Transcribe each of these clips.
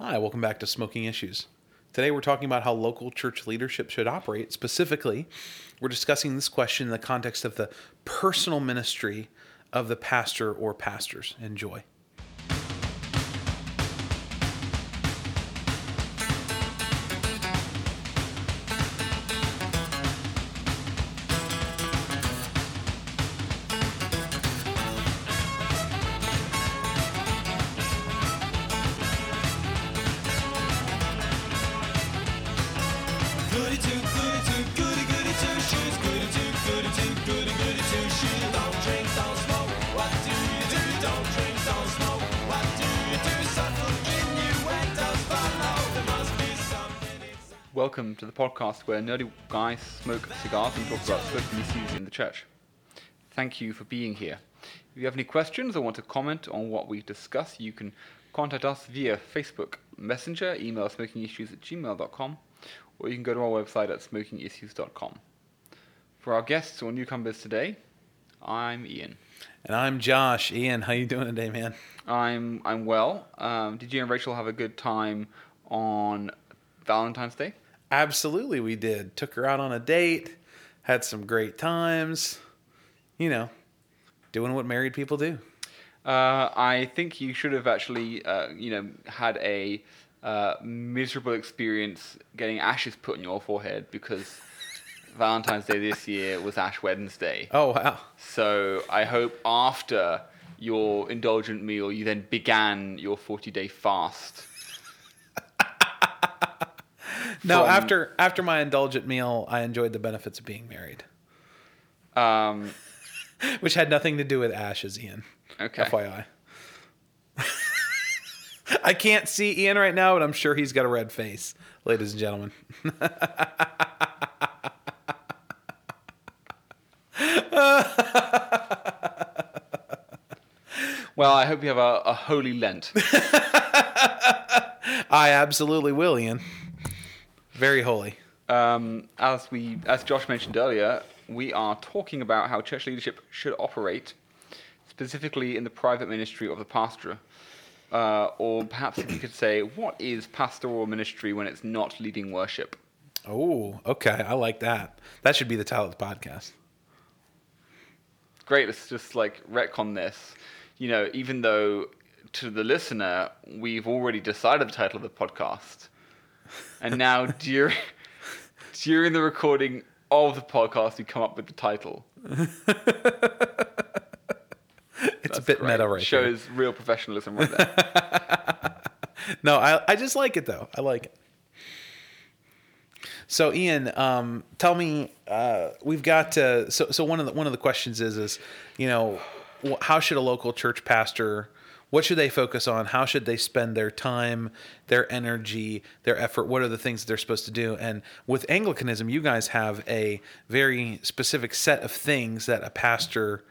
Hi, welcome back to Smoking Issues. Today we're talking about how local church leadership should operate. Specifically, we're discussing this question in the context of the personal ministry of the pastor or pastors. Enjoy. Podcast where nerdy guys smoke cigars and talk about smoking issues in the church. Thank you for being here. If you have any questions or want to comment on what we discuss, you can contact us via Facebook Messenger, email smokingissues at gmail.com, or you can go to our website at smokingissues.com. For our guests or newcomers today, I'm Ian. And I'm Josh. Ian, how are you doing today, man? I'm I'm well. Um, did you and Rachel have a good time on Valentine's Day? Absolutely, we did. Took her out on a date, had some great times. You know, doing what married people do. Uh, I think you should have actually, uh, you know, had a uh, miserable experience getting ashes put on your forehead because Valentine's Day this year was Ash Wednesday. Oh, wow. So I hope after your indulgent meal, you then began your 40 day fast. No, From- after after my indulgent meal, I enjoyed the benefits of being married, Um, which had nothing to do with ashes, Ian. okay. FYI. I can't see Ian right now, but I'm sure he's got a red face, ladies and gentlemen. Well, I hope you have a, a holy Lent. I absolutely will, Ian. Very holy. Um, as we, as Josh mentioned earlier, we are talking about how church leadership should operate, specifically in the private ministry of the pastor. Uh, or perhaps if you could say, what is pastoral ministry when it's not leading worship? Oh, okay. I like that. That should be the title of the podcast. Great, let's just like retcon this. You know, even though to the listener, we've already decided the title of the podcast. And now during, during the recording of the podcast, we come up with the title. It's a bit great. meta right there. Shows real professionalism right there. No, I, I just like it though. I like it. So Ian, um, tell me, uh, we've got to, so so one of the one of the questions is is you know how should a local church pastor what should they focus on? How should they spend their time, their energy, their effort? What are the things that they're supposed to do? And with Anglicanism, you guys have a very specific set of things that a pastor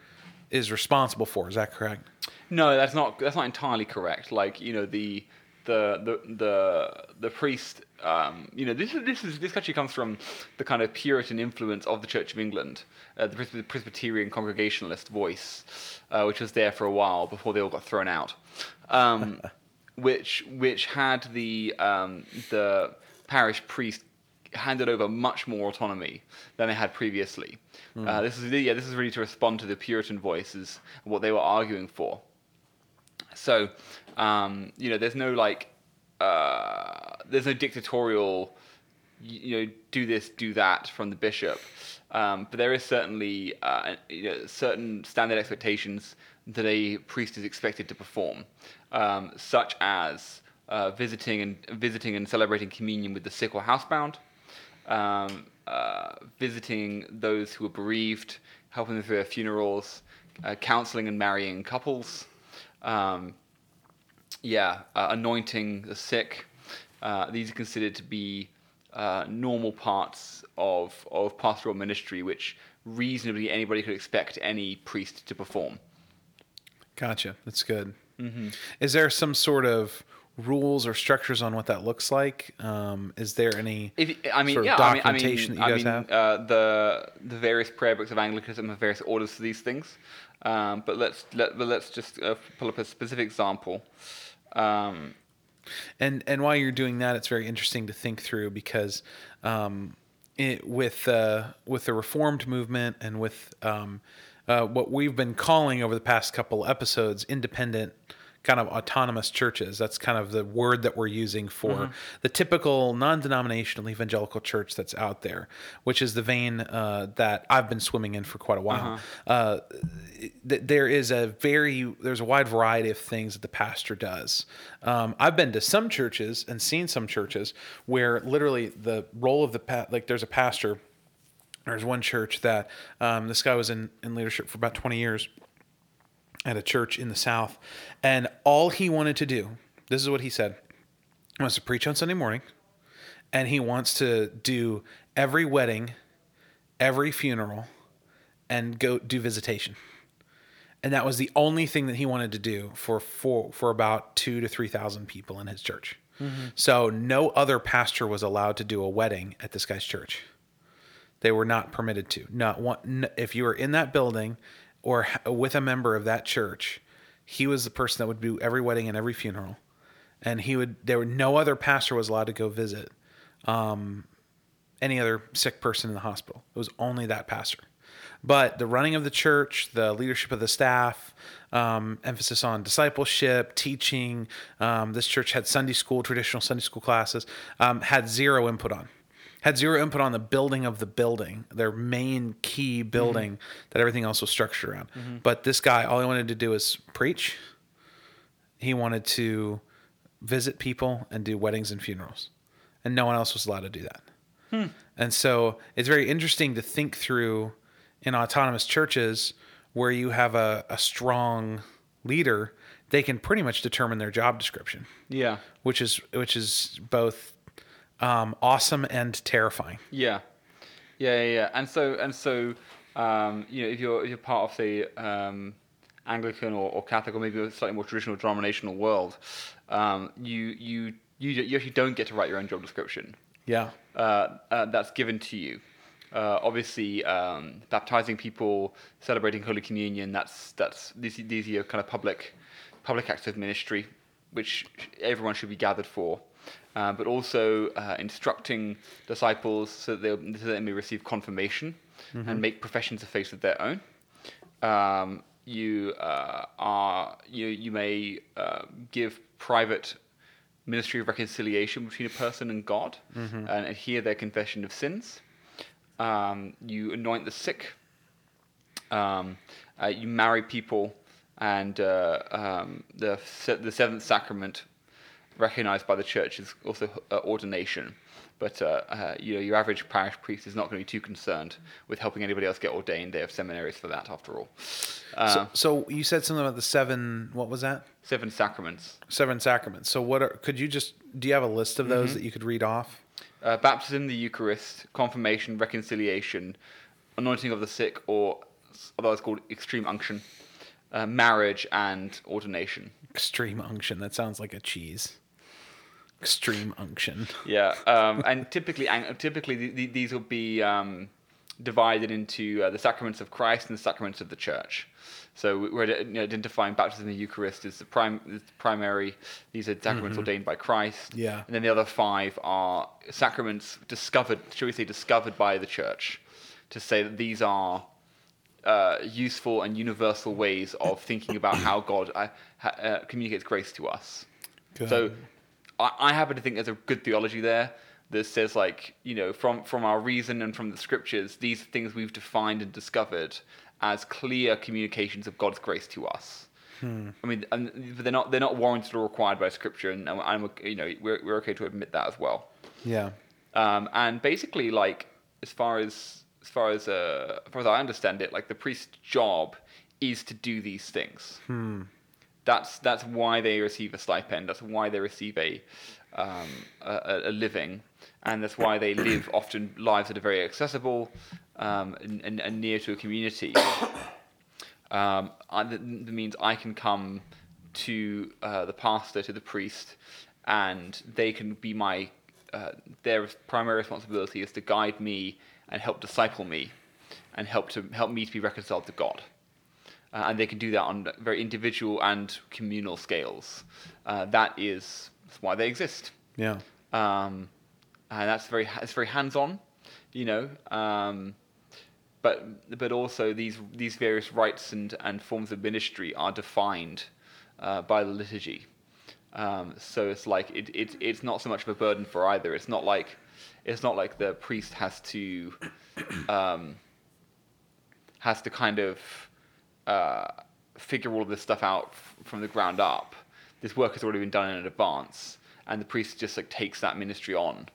is responsible for. Is that correct? No, that's not that's not entirely correct. Like you know the the the the the priest. Um, you know this is this is this actually comes from the kind of Puritan influence of the Church of England, uh, the Presbyterian Congregationalist voice, uh, which was there for a while before they all got thrown out. Um, which which had the um, the parish priest handed over much more autonomy than they had previously. Uh, this is yeah, this is really to respond to the Puritan voices what they were arguing for. So, um, you know, there's no like, uh, there's no dictatorial, you know, do this, do that from the bishop. Um, but there is certainly uh, you know, certain standard expectations that a priest is expected to perform, um, such as uh, visiting and visiting and celebrating communion with the sick or housebound, um, uh, visiting those who are bereaved, helping them through their funerals, uh, counseling and marrying couples, um, yeah, uh, anointing the sick. Uh, these are considered to be uh, normal parts of, of pastoral ministry, which reasonably anybody could expect any priest to perform. Gotcha. That's good. Is there some sort of rules or structures on what that looks like? Um, is there any If, I mean, sort of yeah, I mean, I documentation mean, that you I guys mean, have? Uh, the the various prayer books of Anglicanism have various orders for these things. Um, but let's let but let's just uh, pull up a specific example. Um, And and while you're doing that, it's very interesting to think through because um, it, with uh, with the Reformed movement and with um, uh, what we've been calling over the past couple episodes, independent kind of autonomous churches. That's kind of the word that we're using for the typical non-denominational evangelical church that's out there, which is the vein uh, that I've been swimming in for quite a while. Uh, th- there is a very there's a wide variety of things that the pastor does. Um, I've been to some churches and seen some churches where literally the role of the pa- like there's a pastor. There's one church that um, this guy was in, in leadership for about 20 years at a church in the South, and all he wanted to do, this is what he said, he wants to preach on Sunday morning, and he wants to do every wedding, every funeral, and go do visitation. And that was the only thing that he wanted to do for for, for about two to three thousand people in his church. Mm-hmm. So no other pastor was allowed to do a wedding at this guy's church. They were not permitted to. Not one. If you were in that building or with a member of that church, he was the person that would do every wedding and every funeral, and he would. There were no other pastor was allowed to go visit um, any other sick person in the hospital. It was only that pastor. But the running of the church, the leadership of the staff, um, emphasis on discipleship, teaching. Um, this church had Sunday school, traditional Sunday school classes. Um, had zero input on. Had zero input on the building of the building, their main key mm-hmm. building that everything else was structured around. Mm-hmm. But this guy, all he wanted to do was preach. He wanted to visit people and do weddings and funerals, and no one else was allowed to do that. Hmm. And so it's very interesting to think through in autonomous churches where you have a, a strong leader, they can pretty much determine their job description, Yeah. which is which is both um, awesome and terrifying. Yeah, yeah, yeah, yeah. And so and so, um, you know, if you're if you're part of the um, Anglican or, or Catholic or maybe a slightly more traditional denominational world, um, you you you you actually don't get to write your own job description. Yeah. Uh, uh, that's given to you. Uh, obviously, um, baptizing people, celebrating Holy Communion. That's that's these these are kind of public public acts of ministry, which everyone should be gathered for. Uh, but also uh, instructing disciples so that, they'll- so that they may receive confirmation and make professions of faith of their own. Um, you uh, are you you may uh, give private ministry of reconciliation between a person and God and adhere their confession of sins. Um, you anoint the sick. Um, uh, you marry people, and uh, um, the se- the seventh sacrament, recognized by the church, is also uh, ordination. But uh, uh, you know, your average parish priest is not going to be too concerned with helping anybody else get ordained. They have seminaries for that, after all. Uh, So, so you said something about the seven. What was that? seven sacraments. Seven sacraments. So what are? Could you just? Do you have a list of those that you could read off? uh, baptism, the Eucharist, confirmation, reconciliation, anointing of the sick, or otherwise called extreme unction, uh, marriage, and ordination. Extreme unction. That sounds like a cheese. Extreme unction. Yeah, um, and typically, typically the, the, these will be um, divided into uh, the sacraments of Christ and the sacraments of the Church. So we- we're you know, identifying baptism and the Eucharist as the prime, as the primary. These are sacraments ordained by Christ. Yeah. And then the other five are sacraments discovered, shall we say, discovered by the Church, to say that these are uh, useful and universal ways of thinking about how God uh, uh, communicates grace to us. Good. So I, I happen to think there's a good theology there that says like you know from from our reason and from the scriptures these things we've defined and discovered as clear communications of God's grace to us. I mean, and, but they're not they're not warranted or required by scripture, and I'm you know we're we're okay to admit that as well. Yeah. Um, and basically, like as far as as far as uh, as far as I understand it, like the priest's job is to do these things. That's that's why they receive a stipend. That's why they receive a um, a, a living, and that's why they live often lives that are very accessible um, and, and, and near to a community. Um, that means I can come to uh, the pastor, to the priest, and they can be my. Uh, their primary responsibility is to guide me and help disciple me, and help to help me to be reconciled to God. Uh, and they can do that on very individual and communal scales. Uh, that is why they exist. Yeah. um, and that's very it's very hands on, you know. Um, but but also these these various rites and, and forms of ministry are defined uh, by the liturgy. Um, so it's like it, it it's not so much of a burden for either. It's not like it's not like the priest has to um, has to kind of uh, figure all of this stuff out f- from the ground up. This work has already been done in advance, and the priest just like takes that ministry on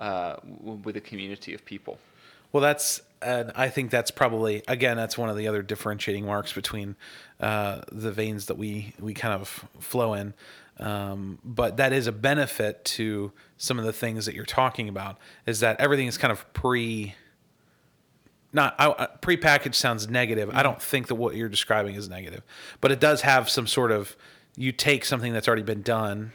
uh, w- with a community of people. Well, that's, and I think that's probably again that's one of the other differentiating marks between uh, the veins that we we kind of flow in. Um, but that is a benefit to some of the things that you're talking about. Is that everything is kind of pre. Not I, pre-packaged sounds negative. I don't think that what you're describing is negative, but it does have some sort of. You take something that's already been done,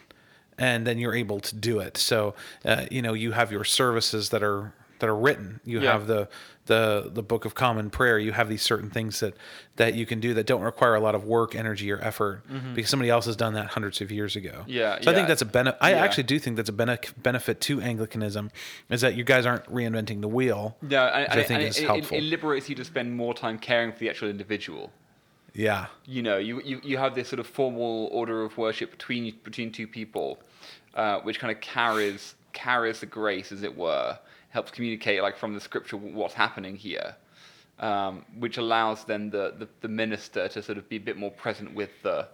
and then you're able to do it. So, uh, you know, you have your services that are that are written. You Yeah. have the the the Book of Common Prayer. You have these certain things that that you can do that don't require a lot of work, energy, or effort because somebody else has done that hundreds of years ago. Mm-hmm. Yeah, So I think that's a benefit. I Yeah. actually do think that's a bene- benefit to Anglicanism is that you guys aren't reinventing the wheel. Yeah, and, which and, I think and is it, it- helpful. it liberates you to spend more time caring for the actual individual. yeah. you know, you, you, you have this sort of formal order of worship between between two people, uh, which kind of carries carries the grace, as it were, helps communicate like from the scripture what's happening here, um, which allows then the, the, the minister to sort of be a bit more present with the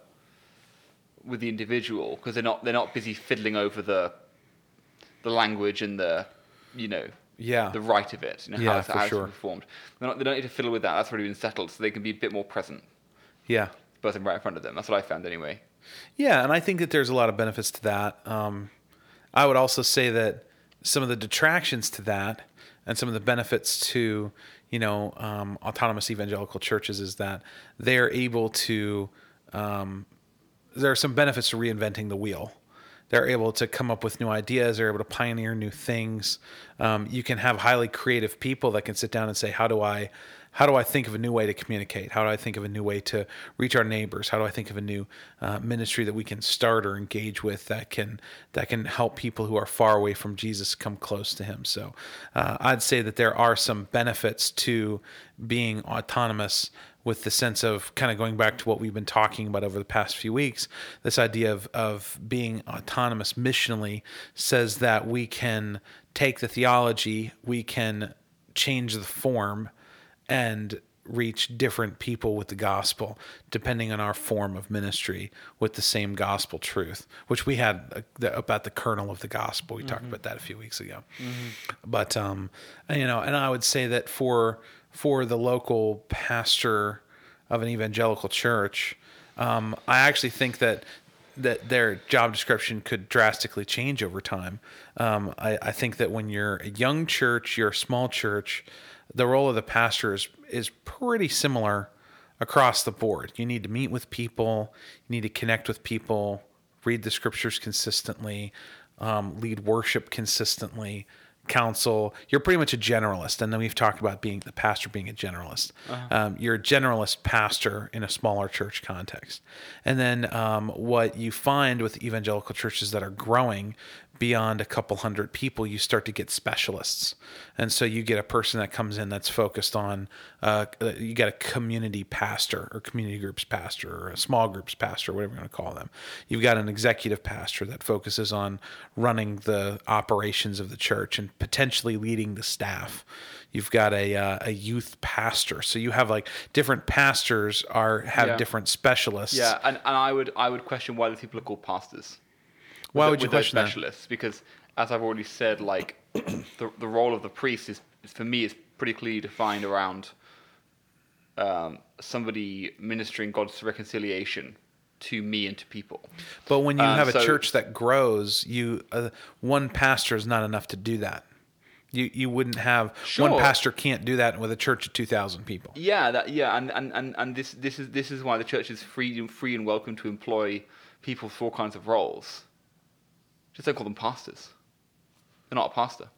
with the individual because they're not they're not busy fiddling over the the language and the you know Yeah. the rite of it, you know, Yeah, how, it's, how it's sure. performed. They're not, they don't need to fiddle with that. That's already been settled, so they can be a bit more present Yeah. person right in front of them. That's what I found anyway. Yeah, and I think that there's a lot of benefits to that. Um, I would also say that some of the detractions to that, and some of the benefits to, you know, um, autonomous evangelical churches is that they're able to. Um, there are some benefits to reinventing the wheel. They're able to come up with new ideas. They're able to pioneer new things. Um, you can have highly creative people that can sit down and say, "How do I, how do I think of a new way to communicate? How do I think of a new way to reach our neighbors? How do I think of a new uh, ministry that we can start or engage with that can that can help people who are far away from Jesus come close to Him?" So, uh, I'd say that there are some benefits to being autonomous with the sense of kind of going back to what we've been talking about over the past few weeks, this idea of, of being autonomous missionally says that we can take the theology, we can change the form, and reach different people with the gospel depending on our form of ministry with the same gospel truth which we had uh, the, about the kernel of the gospel. We talked about that a few weeks ago. But um you know and i would say that for for the local pastor of an evangelical church um i actually think that that their job description could drastically change over time. Um, I, I think that when you're a young church, you're a small church, the role of the pastor is, is pretty similar across the board. You need to meet with people, you need to connect with people, read the scriptures consistently, um, lead worship consistently, counsel. You're pretty much a generalist. And then we've talked about being the pastor being a generalist. Um, you're a generalist pastor in a smaller church context. And then um, what you find with evangelical churches that are growing beyond a couple hundred people, you start to get specialists. And so you get a person that comes in that's focused on, uh, you got a community pastor or community groups pastor or a small groups pastor, whatever you want to call them. You've got an executive pastor that focuses on running the operations of the church and potentially leading the staff. You've got a, uh, a youth pastor. So you have like different pastors are have Yeah. different specialists. Yeah, and, and I would I would question why the people are called pastors. Why would you with those question that? specialists? Because as I've already said, like the the role of the priest is, is for me is pretty clearly defined around um, somebody ministering God's reconciliation to me and to people. But when you Um, have a church that grows, you uh, one pastor is not enough to do that. You you wouldn't have one pastor can't do that with a church of two thousand people. Yeah, that yeah, and, and, and, and this this is this is why the church is free and free and welcome to employ people for all kinds of roles. Just don't call them pastors. They're not a pastor.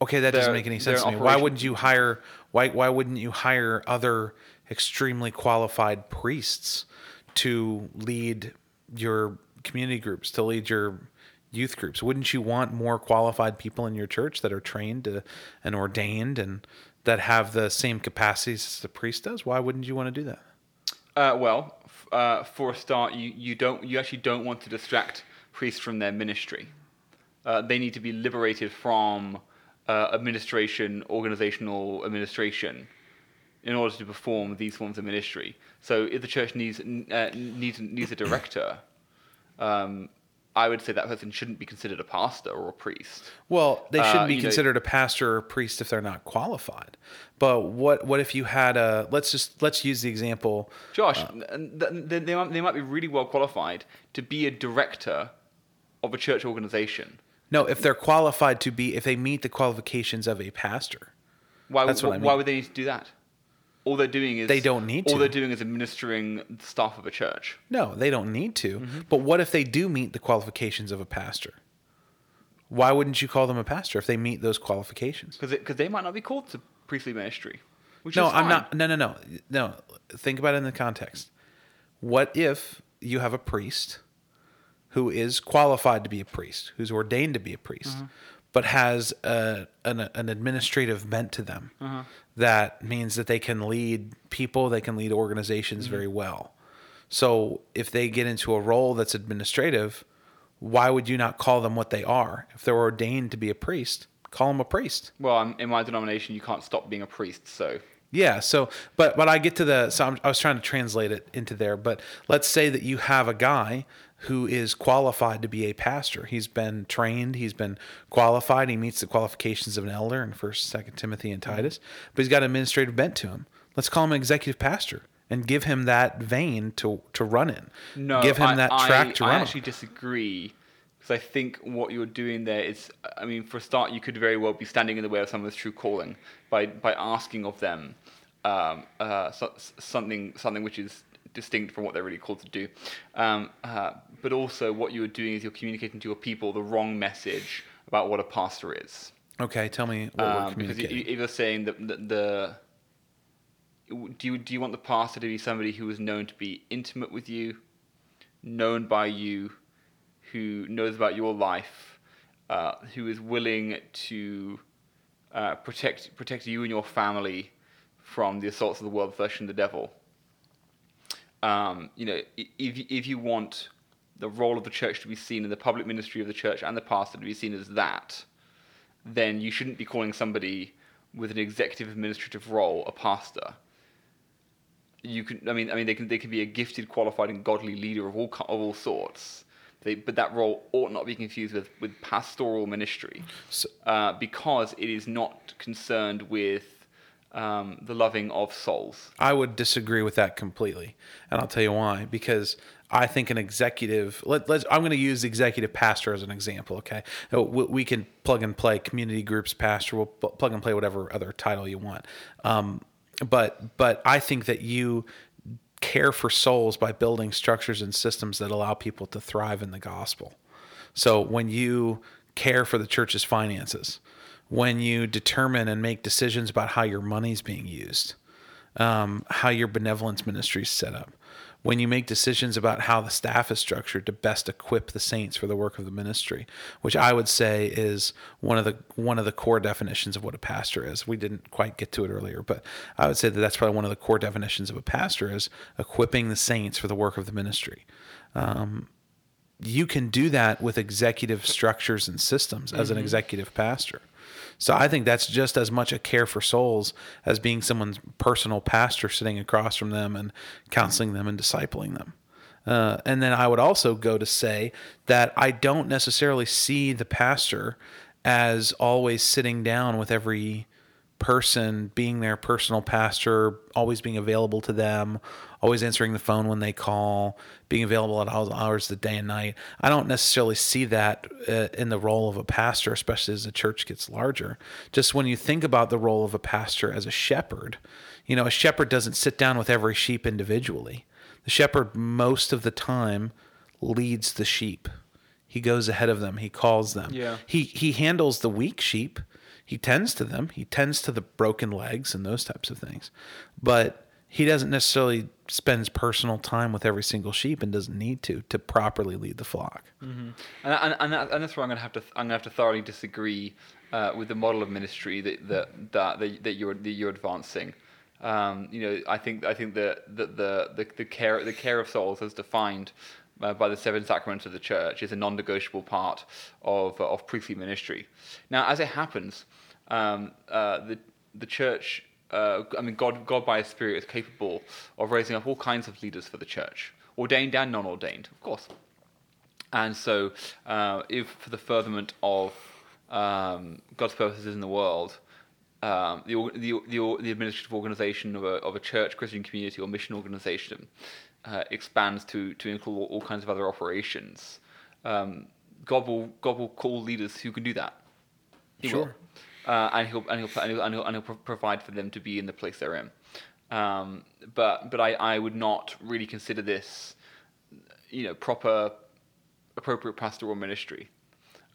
Okay, that doesn't make any sense to me. Why wouldn't you hire why why wouldn't you hire other extremely qualified priests to lead your community groups, to lead your youth groups. Wouldn't you want more qualified people in your church that are trained to, and ordained and that have the same capacities as the priest does? Why wouldn't you want to do that? Uh, well, uh, for a start, you, you don't you actually don't want to distract priests from their ministry. Uh, they need to be liberated from uh, administration, organizational administration, in order to perform these forms of ministry. So, if the church needs uh, needs needs a director, um, I would say that person shouldn't be considered a pastor or a priest. Well, they shouldn't Uh, be you know- considered a pastor or a priest if they're not qualified. But what what if you had a let's just let's use the example Josh, Uh, they, they, might, they might be really well qualified to be a director of a church organization. no, if they're qualified to be if they meet the qualifications of a pastor. Why, That's what I why would they need to do that? All they're doing is They don't need All to. they're doing is administering the staff of a church. No, they don't need to. Mm-hmm. But what if they do meet the qualifications of a pastor? Why wouldn't you call them a pastor if they meet those qualifications? Because they might not be called to priestly ministry. Which No, is I'm fine. not. No, no, no, no. Think about it in the context. What if you have a priest who is qualified to be a priest, who's ordained to be a priest, Uh-huh. but has a, an, an administrative bent to them? Uh-huh. That means that they can lead people, they can lead organizations Mm-hmm. very well. So if they get into a role that's administrative, why would you not call them what they are? If they're ordained to be a priest, call them a priest. Well, I'm, in my denomination, you can't stop being a priest. So Yeah. So, but but I get to the. So I'm, I was trying to translate it into there. But let's say that you have a guy who is qualified to be a pastor. He's been trained. He's been qualified. He meets the qualifications of an elder in First, Second Timothy, and Titus. But he's got an administrative bent to him. Let's call him an executive pastor and give him that vein to to run in. no, give him I, that I- track to I run. on. I actually disagree. Because I think what you're doing there is, I mean, for a start, you could very well be standing in the way of someone's true calling by by asking of them um, uh, so, something something which is distinct from what they're really called to do. Um, uh, but also, what you're doing is you're communicating to your people the wrong message about what a pastor is. Okay, tell me what we're Um, because you- communicating. if you're saying that the, the do you do you want the pastor to be somebody who is known to be intimate with you, known by you, who knows about your life, uh, who is willing to uh, protect protect you and your family from the assaults of the world, flesh, and the devil. Um, you know, if if you want the role of the church to be seen in the public ministry of the church and the pastor to be seen as that, then you shouldn't be calling somebody with an executive administrative role a pastor. You can, I mean, I mean, they can they can be a gifted, qualified, and godly leader of all of all sorts. They, but that role ought not be confused with, with pastoral ministry, So- uh, because it is not concerned with um, the loving of souls. I would disagree with that completely, and I'll tell you why. Because I think an executive. Let, let's. I'm going to use executive pastor as an example. Okay, Uh, we, we can plug and play community groups pastor. We'll plug and play whatever other title you want. Um, but but I think that you care for souls by building structures and systems that allow people to thrive in the gospel. So when you care for the church's finances, when you determine and make decisions about how your money's being used, um, how your benevolence ministry is set up, when you make decisions about how the staff is structured to best equip the saints for the work of the ministry, which I would say is one of the one of the core definitions of what a pastor is. We didn't quite get to it earlier, but I would say that that's probably one of the core definitions of a pastor is equipping the saints for the work of the ministry um, you can do that with executive structures and systems as an mm-hmm. executive pastor. So I think that's just as much a care for souls as being someone's personal pastor sitting across from them and counseling them and discipling them. Uh, and then I would also go to say that I don't necessarily see the pastor as always sitting down with every person being their personal pastor, always being available to them, always answering the phone when they call, being available at all hours of the day and night. I don't necessarily see that uh, in the role of a pastor, especially as the church gets larger. Just when you think about the role of a pastor as a shepherd, you know, a shepherd doesn't sit down with every sheep individually. The shepherd, most of the time, leads the sheep. He goes ahead of them. He calls them. Yeah. He he handles the weak sheep. He tends to them. He tends to the broken legs and those types of things. But he doesn't necessarily spends personal time with every single sheep and doesn't need to to properly lead the flock. and and, and, and that's where I'm going to have to I'm going to have to thoroughly disagree uh, with the model of ministry that that that, that, you're that you're advancing. Um, you know, I think I think that the, the the the care the care of souls as defined uh, by the seven sacraments of the church is a non-negotiable part of uh, of priestly ministry. Now, as it happens, um, uh, the the church. Uh, I mean, God, God by His Spirit is capable of raising up all kinds of leaders for the church, ordained and non-ordained, of course. And so, uh, if for the furtherment of um, God's purposes in the world, um, the, the, the, the administrative organization of a, of a church, Christian community, or mission organization uh, expands to, to include all, all kinds of other operations, um, God, will, God will call leaders who can do that. He will. Uh, and he'll and he'll, and he'll, and he'll, and he'll pro- provide for them to be in the place they're in. Um, but but I, I would not really consider this, you know, proper, appropriate pastoral ministry.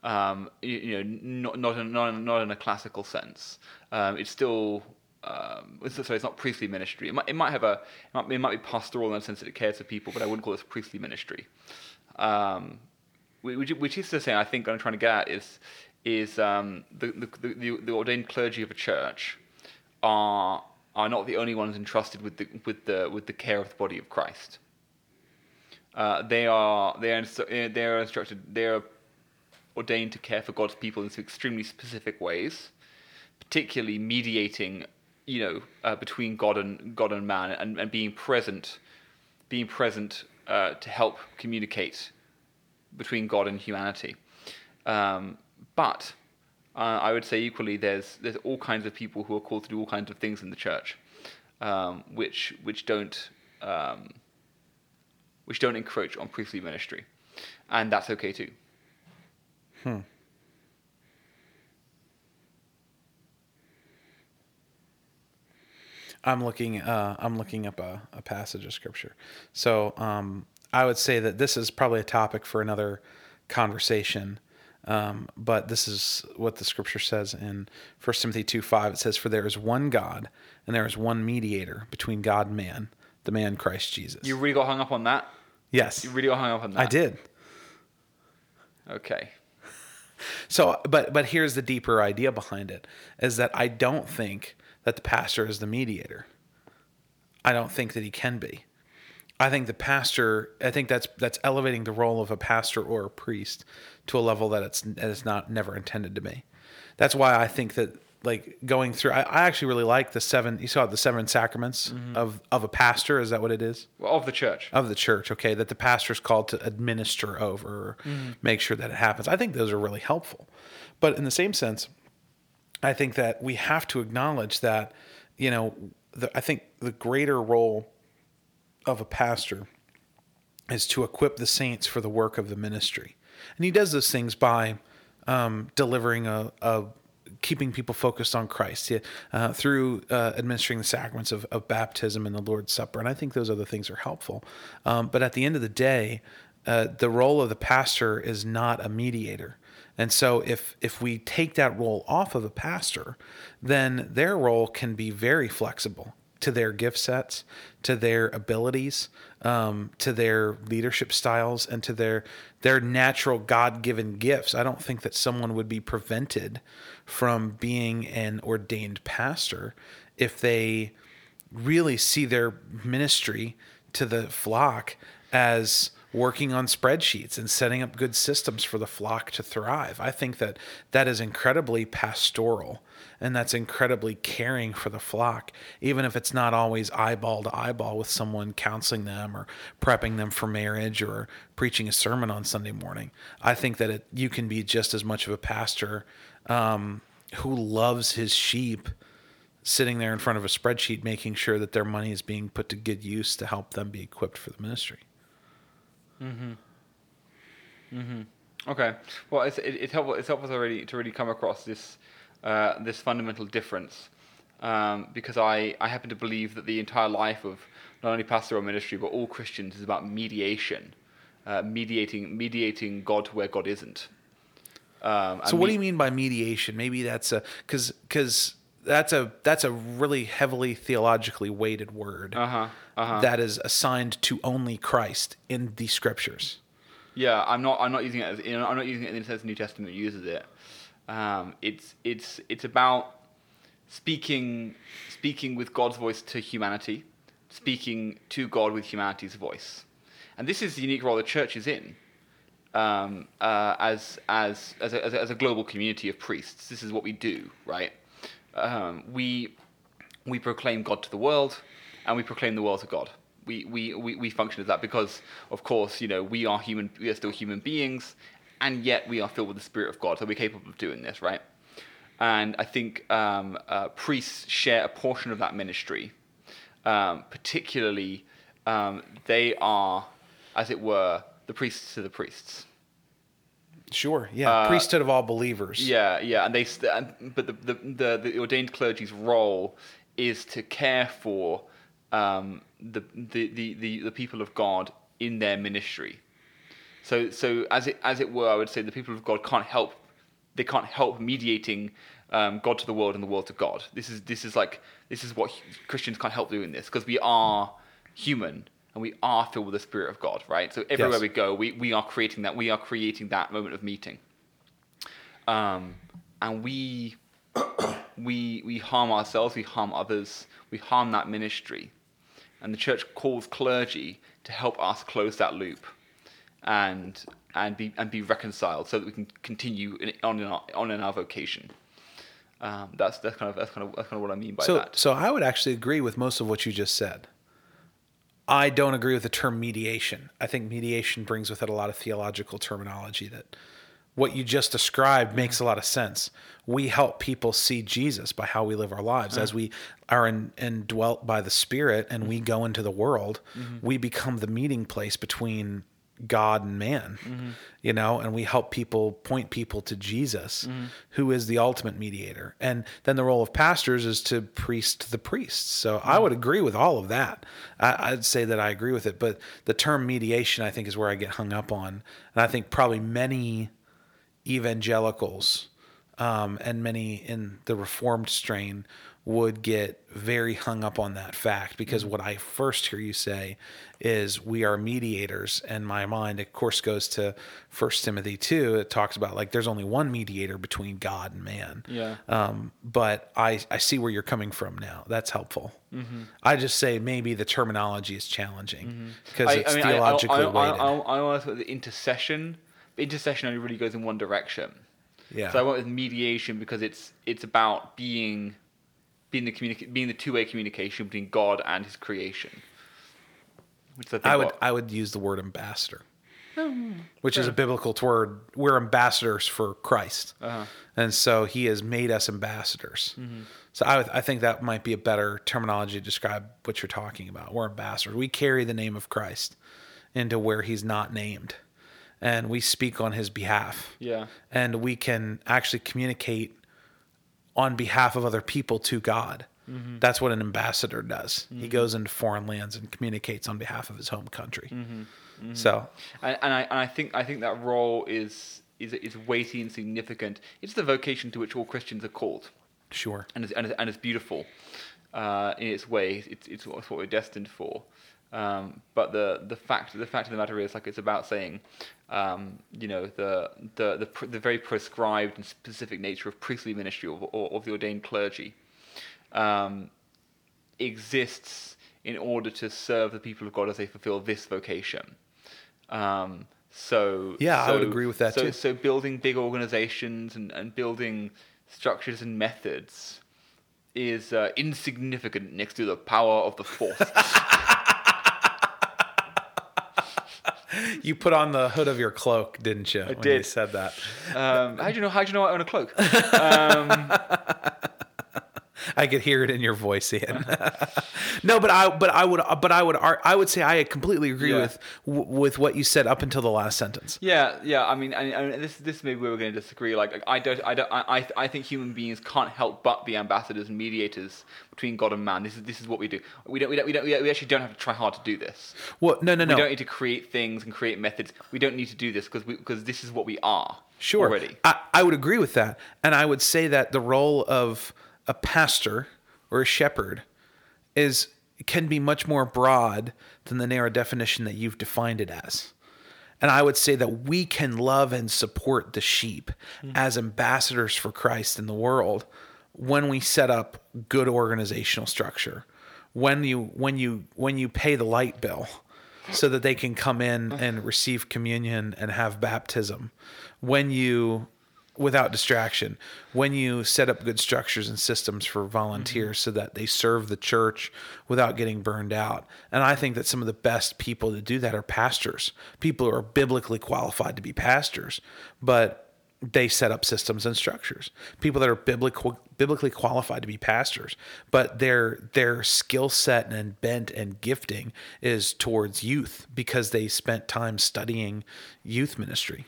Um, you, you know, not not in, not in, not in a classical sense. Um, it's still. Um, sorry, it's not priestly ministry. It might, it might have a, it might, it might be pastoral in the sense that it cares for people, but I wouldn't call this priestly ministry. Um, which, which is to say, I think I'm trying to get at is is um, the, the, the, the ordained clergy of a church are are not the only ones entrusted with the with the with the care of the body of Christ. Uh, they are they are instru- they are instructed they are ordained to care for God's people in some extremely specific ways, particularly mediating, you know, uh, between God and God and man, and, and being present, being present uh, to help communicate between God and humanity. Um, but uh, I would say equally, there's there's all kinds of people who are called to do all kinds of things in the church, um, which which don't um, which don't encroach on priestly ministry, and that's okay too. I'm looking. Uh, I'm looking up a, a passage of scripture. So um, I would say that this is probably a topic for another conversation. Um, but this is what the scripture says in 1 Timothy 2 5. It says, For there is one God, and there is one mediator between God and man, the man Christ Jesus. You really got hung up on that. yes, You really got hung up on that. I did. Okay. So, but but here's the deeper idea behind it: is that I don't think that the pastor is the mediator. I don't think that he can be. I think the pastor. I think that's that's elevating the role of a pastor or a priest to a level that it's that it's not never intended to be. That's why I think that like going through. I, I actually really like the seven. You saw the seven sacraments mm-hmm. of of a pastor. Is that what it is? Well, of the church. of the church, okay, that the pastor is called to administer over, or make sure that it happens. I think those are really helpful. But in the same sense, I think that we have to acknowledge that, you know, the, I think the greater role of a pastor is to equip the saints for the work of the ministry. And he does those things by um, delivering a, a keeping people focused on Christ uh, through uh, administering the sacraments of, of baptism and the Lord's Supper. And I think those other things are helpful. Um, but at the end of the day, uh, the role of the pastor is not a mediator. And so if if we take that role off of a pastor, then their role can be very flexible to their gift sets, to their abilities, um, to their leadership styles, and to their their natural God given gifts. I don't think that someone would be prevented from being an ordained pastor if they really see their ministry to the flock as working on spreadsheets and setting up good systems for the flock to thrive. I think that that is incredibly pastoral and that's incredibly caring for the flock, even if it's not always eyeball to eyeball with someone counseling them or prepping them for marriage or preaching a sermon on Sunday morning. I think that it, you can be just as much of a pastor um, who loves his sheep sitting there in front of a spreadsheet making sure that their money is being put to good use to help them be equipped for the ministry. Okay. Well, it's it, it's helpful. It's helpful to really to really come across this uh, this fundamental difference um, because I I happen to believe that the entire life of not only pastoral ministry but all Christians is about mediation, uh, mediating mediating God to where God isn't. Um, So what me- do you mean by mediation? Maybe that's a because because that's a that's a really heavily theologically weighted word Uh-huh, uh-huh. that is assigned to only Christ in the scriptures. Yeah, I'm not. I'm not using it. As, you know, I'm not using it in the sense the New Testament uses it. Um, it's it's it's about speaking speaking with God's voice to humanity, speaking to God with humanity's voice, and this is the unique role the church is in. Um, uh, as as as a, as, a, as a global community of priests, this is what we do, right? Um, we we proclaim God to the world, and we proclaim the world to God. We, we, we, we function as that because, of course, you know, we are human. We are still human beings, and yet we are filled with the Spirit of God, so we're capable of doing this, right? And I think um, uh, priests share a portion of that ministry. Um, particularly, um, they are, as it were, the priests to the priests. Sure, yeah, Uh, priesthood of all believers. Yeah, yeah, and they, st- and, but the, the the the ordained clergy's role is to care for um, the, the the the the people of God in their ministry. So so as it as it were, I would say the people of God can't help they can't help mediating um, God to the world and the world to God. This is this is like this is what Christians can't help doing this because we are human and we are filled with the Spirit of God, right? So everywhere Yes. we go, we, we are creating that. We are creating that moment of meeting um, and we we we harm ourselves, we harm others, we harm that ministry, and the church calls clergy to help us close that loop, and and be and be reconciled, so that we can continue in, on in our, on in our vocation. Um, that's that's kind of that's kind of that's kind of what I mean by So, that. so I would actually agree with most of what you just said. I don't agree with the term mediation. I think mediation brings with it a lot of theological terminology that what you just described makes a lot of sense. We help people see Jesus by how we live our lives. Hmm. As we are in, indwelt by the Spirit and we hmm. go into the world, hmm. we become the meeting place between God and man, you know, and we help people point people to Jesus, who is the ultimate mediator. And then the role of pastors is to priest the priests. So I would agree with all of that. I, I'd say that I agree with it. But the term mediation, I think, is where I get hung up on. And I think probably many evangelicals um, and many in the reformed strain would get very hung up on that fact because mm-hmm. what I first hear you say is we are mediators. And my mind of course goes to first Timothy 2 it talks about like there's only one mediator between God and man. Yeah. um, but I, I see where you're coming from now. That's helpful. Mm-hmm. I just say maybe the terminology is challenging mm-hmm. because it's theologically I, I, weighted I, I, I always thought the intercession. Intercession only really goes in one direction. yeah. So I went with mediation because it's it's about being being the communica- being the two way communication between God and His creation. Which I, think I would what- I would use the word ambassador, oh, hmm. which is a biblical word. We're ambassadors for Christ, uh-huh. and so He has made us ambassadors. Mm-hmm. So I would, I think that might be a better terminology to describe what you're talking about. We're ambassadors. We carry the name of Christ into where He's not named, and we speak on His behalf. yeah and we can actually communicate on behalf of other people to God. Mm-hmm. That's what an ambassador does. He mm-hmm. goes into foreign lands and communicates on behalf of his home country. Mm-hmm. So, and, and I and I think I think that role is is is weighty and significant. It's the vocation to which all Christians are called. sure. and it's, and it's, and it's beautiful uh, in its way. It's, it's it's what we're destined for. Um, but the the fact the fact of the matter is, like, it's about saying, um, you know, the the the, pr- the very prescribed and specific nature of priestly ministry or, or of the ordained clergy um, exists in order to serve the people of God as they fulfill this vocation. Um, so Yeah, I would agree with that so, too. So building big organizations and, and building structures and methods is uh, insignificant next to the power of the force. You put on the hood of your cloak, didn't you? I when You did. said that. um, how do you know? How do you know I own a cloak? Um, I could hear it in your voice, Ian. no, but I, but I would, but I would, I would say I completely agree Yeah. with with what you said up until the last sentence. Yeah, yeah. I mean, and, and this this may be we're going to disagree. Like, I don't, I don't, I, I- I think human beings can't help but be ambassadors and mediators between God and man. This is this is what we do. We don't, we don't, we don't, we actually don't have to try hard to do this. Well, no, no, no. We don't need to create things and create methods. We don't need to do this because because this is what we are. Sure. Already. I, I would agree with that. And I would say that the role of a pastor or a shepherd is can be much more broad than the narrow definition that you've defined it as. And I would say that we can love and support the sheep mm-hmm. as ambassadors for Christ in the world when we set up good organizational structure. When you when you when you pay the light bill so that they can come in mm-hmm. and receive communion and have baptism. When you without distraction when you set up good structures and systems for volunteers mm-hmm. so that they serve the church without getting burned out. And i think that some of the best people to do that are pastors. People who are biblically qualified to be pastors but they set up systems and structures. People that are biblical, biblically qualified to be pastors but their their skill set and bent and gifting is towards youth because they spent time studying youth ministry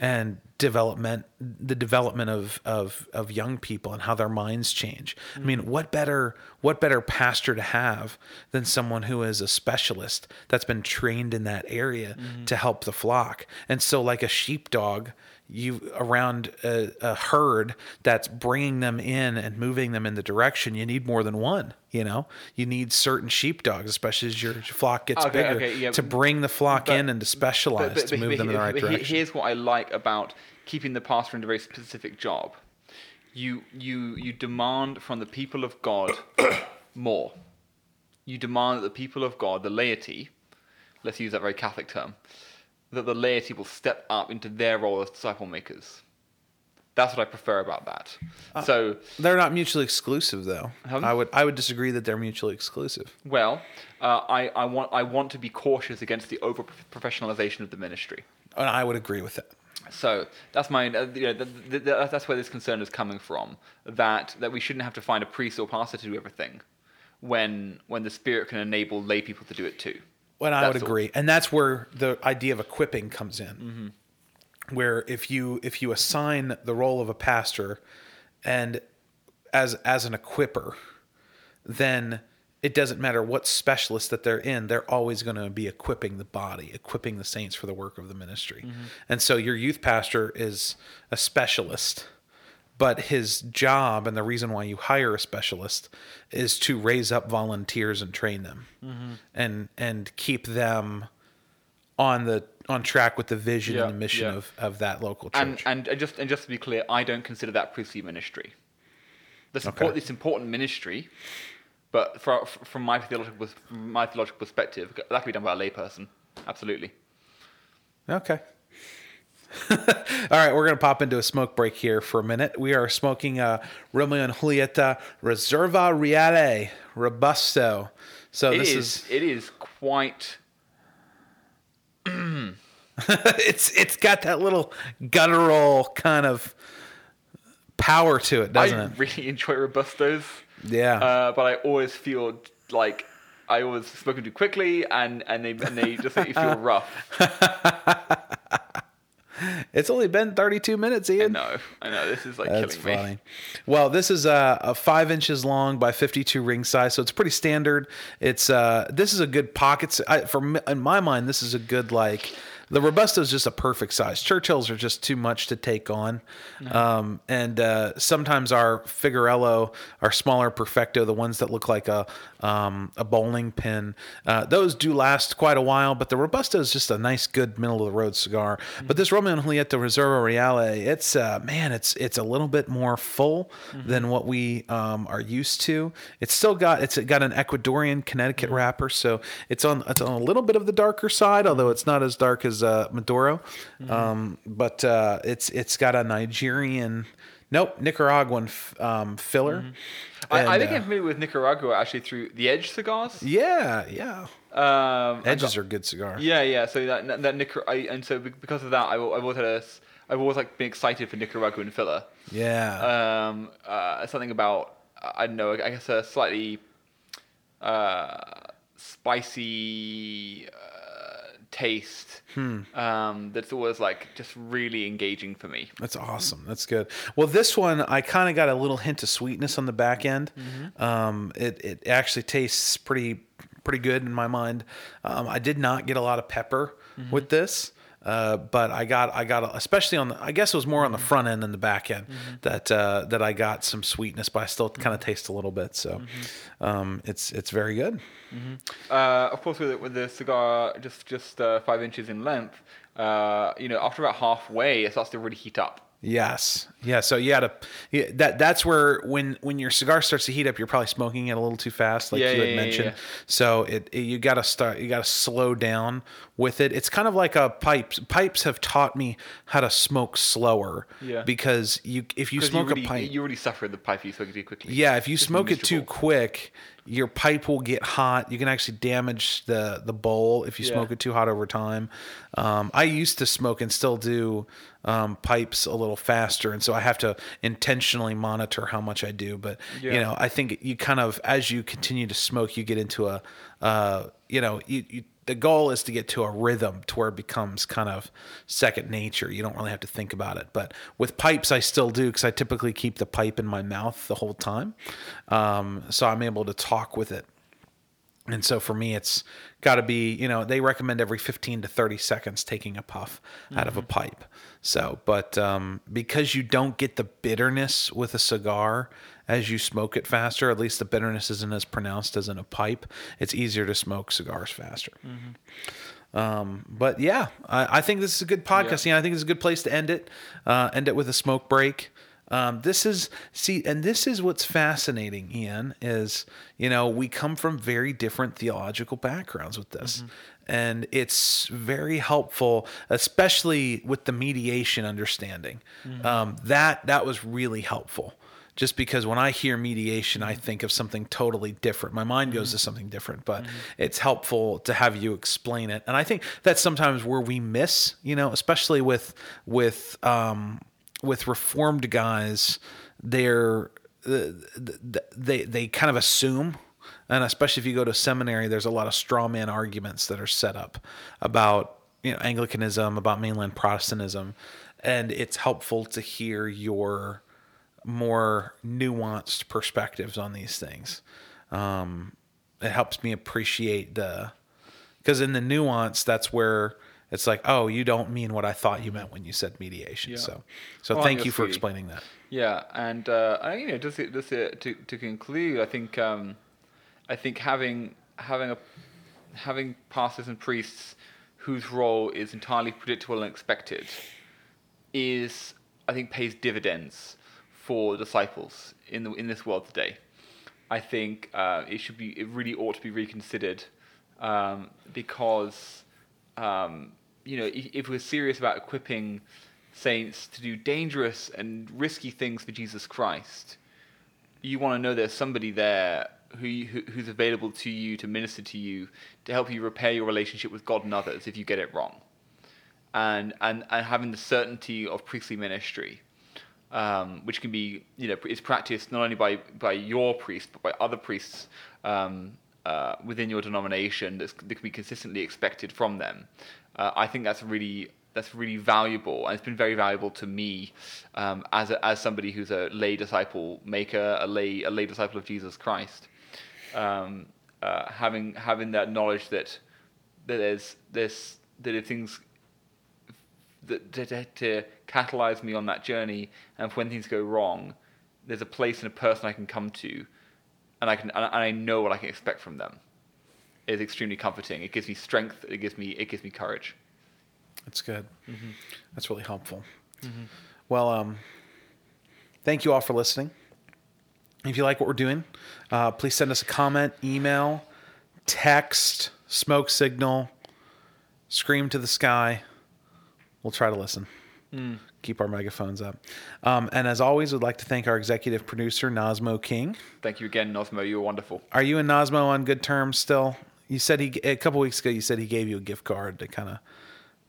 and development the development of of of young people and how their minds change. I mean mm-hmm. what better what better pastor to have than someone who is a specialist that's been trained in that area mm-hmm. to help the flock? And so like a sheepdog you around a, a herd that's bringing them in and moving them in the direction you need more than one you know you need certain sheepdogs especially as your flock gets Okay, bigger okay, yeah, to bring the flock but- in and to specialize to move them in the right direction Here's what I like about keeping the pastor in a very specific job. You you you demand from the people of God more. You demand that the people of God, the laity, let's use that very Catholic term, that the laity will step up into their role as disciple makers. That's what I prefer about that. Uh, so, They're not mutually exclusive, though. Um, I would I would disagree that they're mutually exclusive. well, uh, I, I want I want to be cautious against the over professionalization of the ministry. And I would agree with that. So that's my, uh, you know, th th th that's where this concern is coming from. That that we shouldn't have to find a priest or pastor to do everything, when when the Spirit can enable lay people to do it too. And I would That's agree, and that's where the idea of equipping comes in. Mm-hmm. Where if you if you assign the role of a pastor, and as as an equipper, then it doesn't matter what specialist that they're in, they're always going to be equipping the body, equipping the saints for the work of the ministry. Mm-hmm. And so your youth pastor is a specialist, but his job and the reason why you hire a specialist is to raise up volunteers and train them Mm-hmm. and and keep them on the on track with the vision Yeah, and the mission yeah. of, of that local church. and and just and just to be clear, I don't consider that priestly ministry. The support Okay. this important ministry, but for, from my theological my theological perspective, that can be done by a layperson. Absolutely. Okay. All right, we're going to pop into a smoke break here for a minute. We are smoking uh, Romeo and Julieta Reserva Real Robusto. So It this is, is, It is quite. it's it's got that little guttural kind of power to it, doesn't I it? I really enjoy robustos. Yeah. Uh, but I always feel like I always spoken too quickly, and and they and they just make you feel rough. It's only been 32 minutes, Ian. I know, I know. This is like That's killing funny. me. Well, this is a, a five inches long by 52 ring size, so it's pretty standard. It's uh, this is a good pocket. I, for in my mind, this is a good like. The Robusto is just a perfect size. Churchills are just too much to take on, um, and uh, sometimes our Figurado, our smaller Perfecto, the ones that look like a um, a bowling pin, uh, those do last quite a while. But the Robusto is just a nice, good middle of the road cigar. But this Romeo and Julieta Reserva Real, it's uh, man, it's it's a little bit more full than what we um, are used to. It's still got it's got an Ecuadorian Connecticut wrapper, so it's on it's on a little bit of the darker side, although it's not as dark as uh, Maduro. Um, but uh, it's it's got a Nigerian, nope, Nicaraguan f- um, filler. I, I think uh, I'm familiar with Nicaragua actually through the Edge cigars. yeah, yeah. Um, Edges got- are good cigar. Yeah, yeah. So that that Nicar- I, and so because of that, I, I've always had a, I've always like been excited for Nicaraguan filler. Yeah. Um, uh, something about I don't know. I guess a slightly uh, spicy uh, taste. Hmm. Um, that's always like just really engaging for me. That's awesome. That's good. Well, this one I kind of got a little hint of sweetness on the back end. Um, it it actually tastes pretty pretty good in my mind. Um, I did not get a lot of pepper with this. Uh, but I got I got especially on the I guess it was more on the front end than the back end that uh, that I got some sweetness, but I still kind of taste a little bit. So um, it's it's very good. Uh, of course, with, with the cigar just just uh, five inches in length, uh, you know, after about halfway, it starts to really heat up. Yes. Yeah. So you had to yeah, that that's where when when your cigar starts to heat up, you're probably smoking it a little too fast, like Yeah, you had yeah, mentioned. yeah. So it, it- you got to start you got to slow down with it. It's kind of like a pipes. Pipes have taught me how to smoke slower. Yeah. Because you if you smoke you really, a pipe, you already suffer the pipe you smoke it too quickly. yeah, if you Just smoke it too quick, your pipe will get hot. You can actually damage the the bowl if you Yeah. smoke it too hot over time. Um, I used to smoke and still do um, pipes a little faster, and so I have to intentionally monitor how much I do. But you know, I think you kind of as you continue to smoke, you get into a uh, you know you. you the goal is to get to a rhythm to where it becomes kind of second nature. You don't really have to think about it. But with pipes, I still do because I typically keep the pipe in my mouth the whole time. Um, so I'm able to talk with it. And so for me, it's got to be, you know, they recommend every 15 to 30 seconds taking a puff out of a pipe. So, but um, because you don't get the bitterness with a cigar as you smoke it faster, at least the bitterness isn't as pronounced as in a pipe, it's easier to smoke cigars faster. Um, but yeah, I, I think this is a good podcast. Yeah. I think it's a good place to end it. Uh, end it with a smoke break. Um, this is see, and this is what's fascinating, Ian. Is you know we come from very different theological backgrounds with this, and it's very helpful, especially with the mediation understanding. Um, that that was really helpful just because when I hear mediation, I mm-hmm. think of something totally different. My mind goes to mm-hmm. something different, but mm-hmm. it's helpful to have you explain it. And I think that's sometimes where we miss, you know, especially with with um, with reformed guys, they're they they kind of assume. And especially if you go to seminary, there's a lot of straw man arguments that are set up about you know Anglicanism, about mainline Protestantism, and it's helpful to hear your more nuanced perspectives on these things. Um, it helps me appreciate the because in the nuance, that's where it's like, oh, you don't mean what I thought you meant when you said mediation. Yeah. So, so Well, thank you for explaining that. Yeah, and uh, I, you know, just just it- to to conclude, I think um, I think having having a having pastors and priests whose role is entirely predictable and expected is I think pays dividends for disciples in the in this world today. I think uh, it should be it really ought to be reconsidered um, because um, you know if, if we're serious about equipping saints to do dangerous and risky things for Jesus Christ, you want to know there's somebody there who, who who's available to you to minister to you to help you repair your relationship with God and others if you get it wrong, and and and having the certainty of priestly ministry um, which can be, you know, is practiced not only by, by your priest, but by other priests um, uh, within your denomination that can be consistently expected from them. Uh, I think that's really that's really valuable, and it's been very valuable to me um, as a, as somebody who's a lay disciple maker, a lay a lay disciple of Jesus Christ. Um, uh, having having that knowledge that that there's this that if things that to, to, to catalyze me on that journey, and when things go wrong, there's a place and a person I can come to, and I can and I know what I can expect from them. Is extremely comforting. It gives me strength. It gives me it gives me courage. That's good. Mm-hmm. That's really helpful. Well, um, thank you all for listening. If you like what we're doing, uh, please send us a comment, email, text, smoke signal, scream to the sky. We'll try to listen. Keep our megaphones up. Um, and as always, we'd like to thank our executive producer, Nosmo King. Thank you again, Nosmo. You were wonderful. Are you and Nosmo on good terms still? You said he a couple weeks ago. You said he gave you a gift card to kind of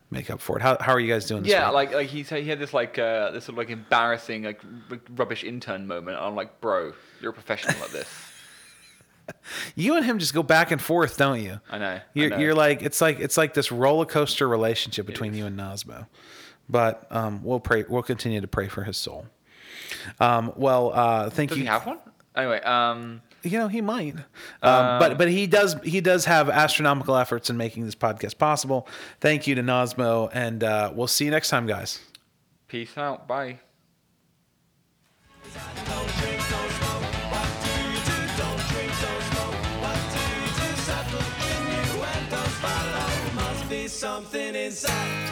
make up for it. How, how are you guys doing? This Yeah, week? like like he said, he had this like uh, this sort of like embarrassing like rubbish intern moment. I'm like, bro, you're a professional at this. you and him just go back and forth, don't you? I know. You're, know. you're like it's like it's like this roller coaster relationship between you and Nosmo. But um, we'll pray. We'll continue to pray for his soul. Um, well, uh, thank you. Does you. he have one? Anyway, um, You know, he might. Um, but but he does he does have astronomical efforts in making this podcast possible. Thank you to Nosmo, and uh, we'll see you next time, guys. Peace out. Bye. Something inside.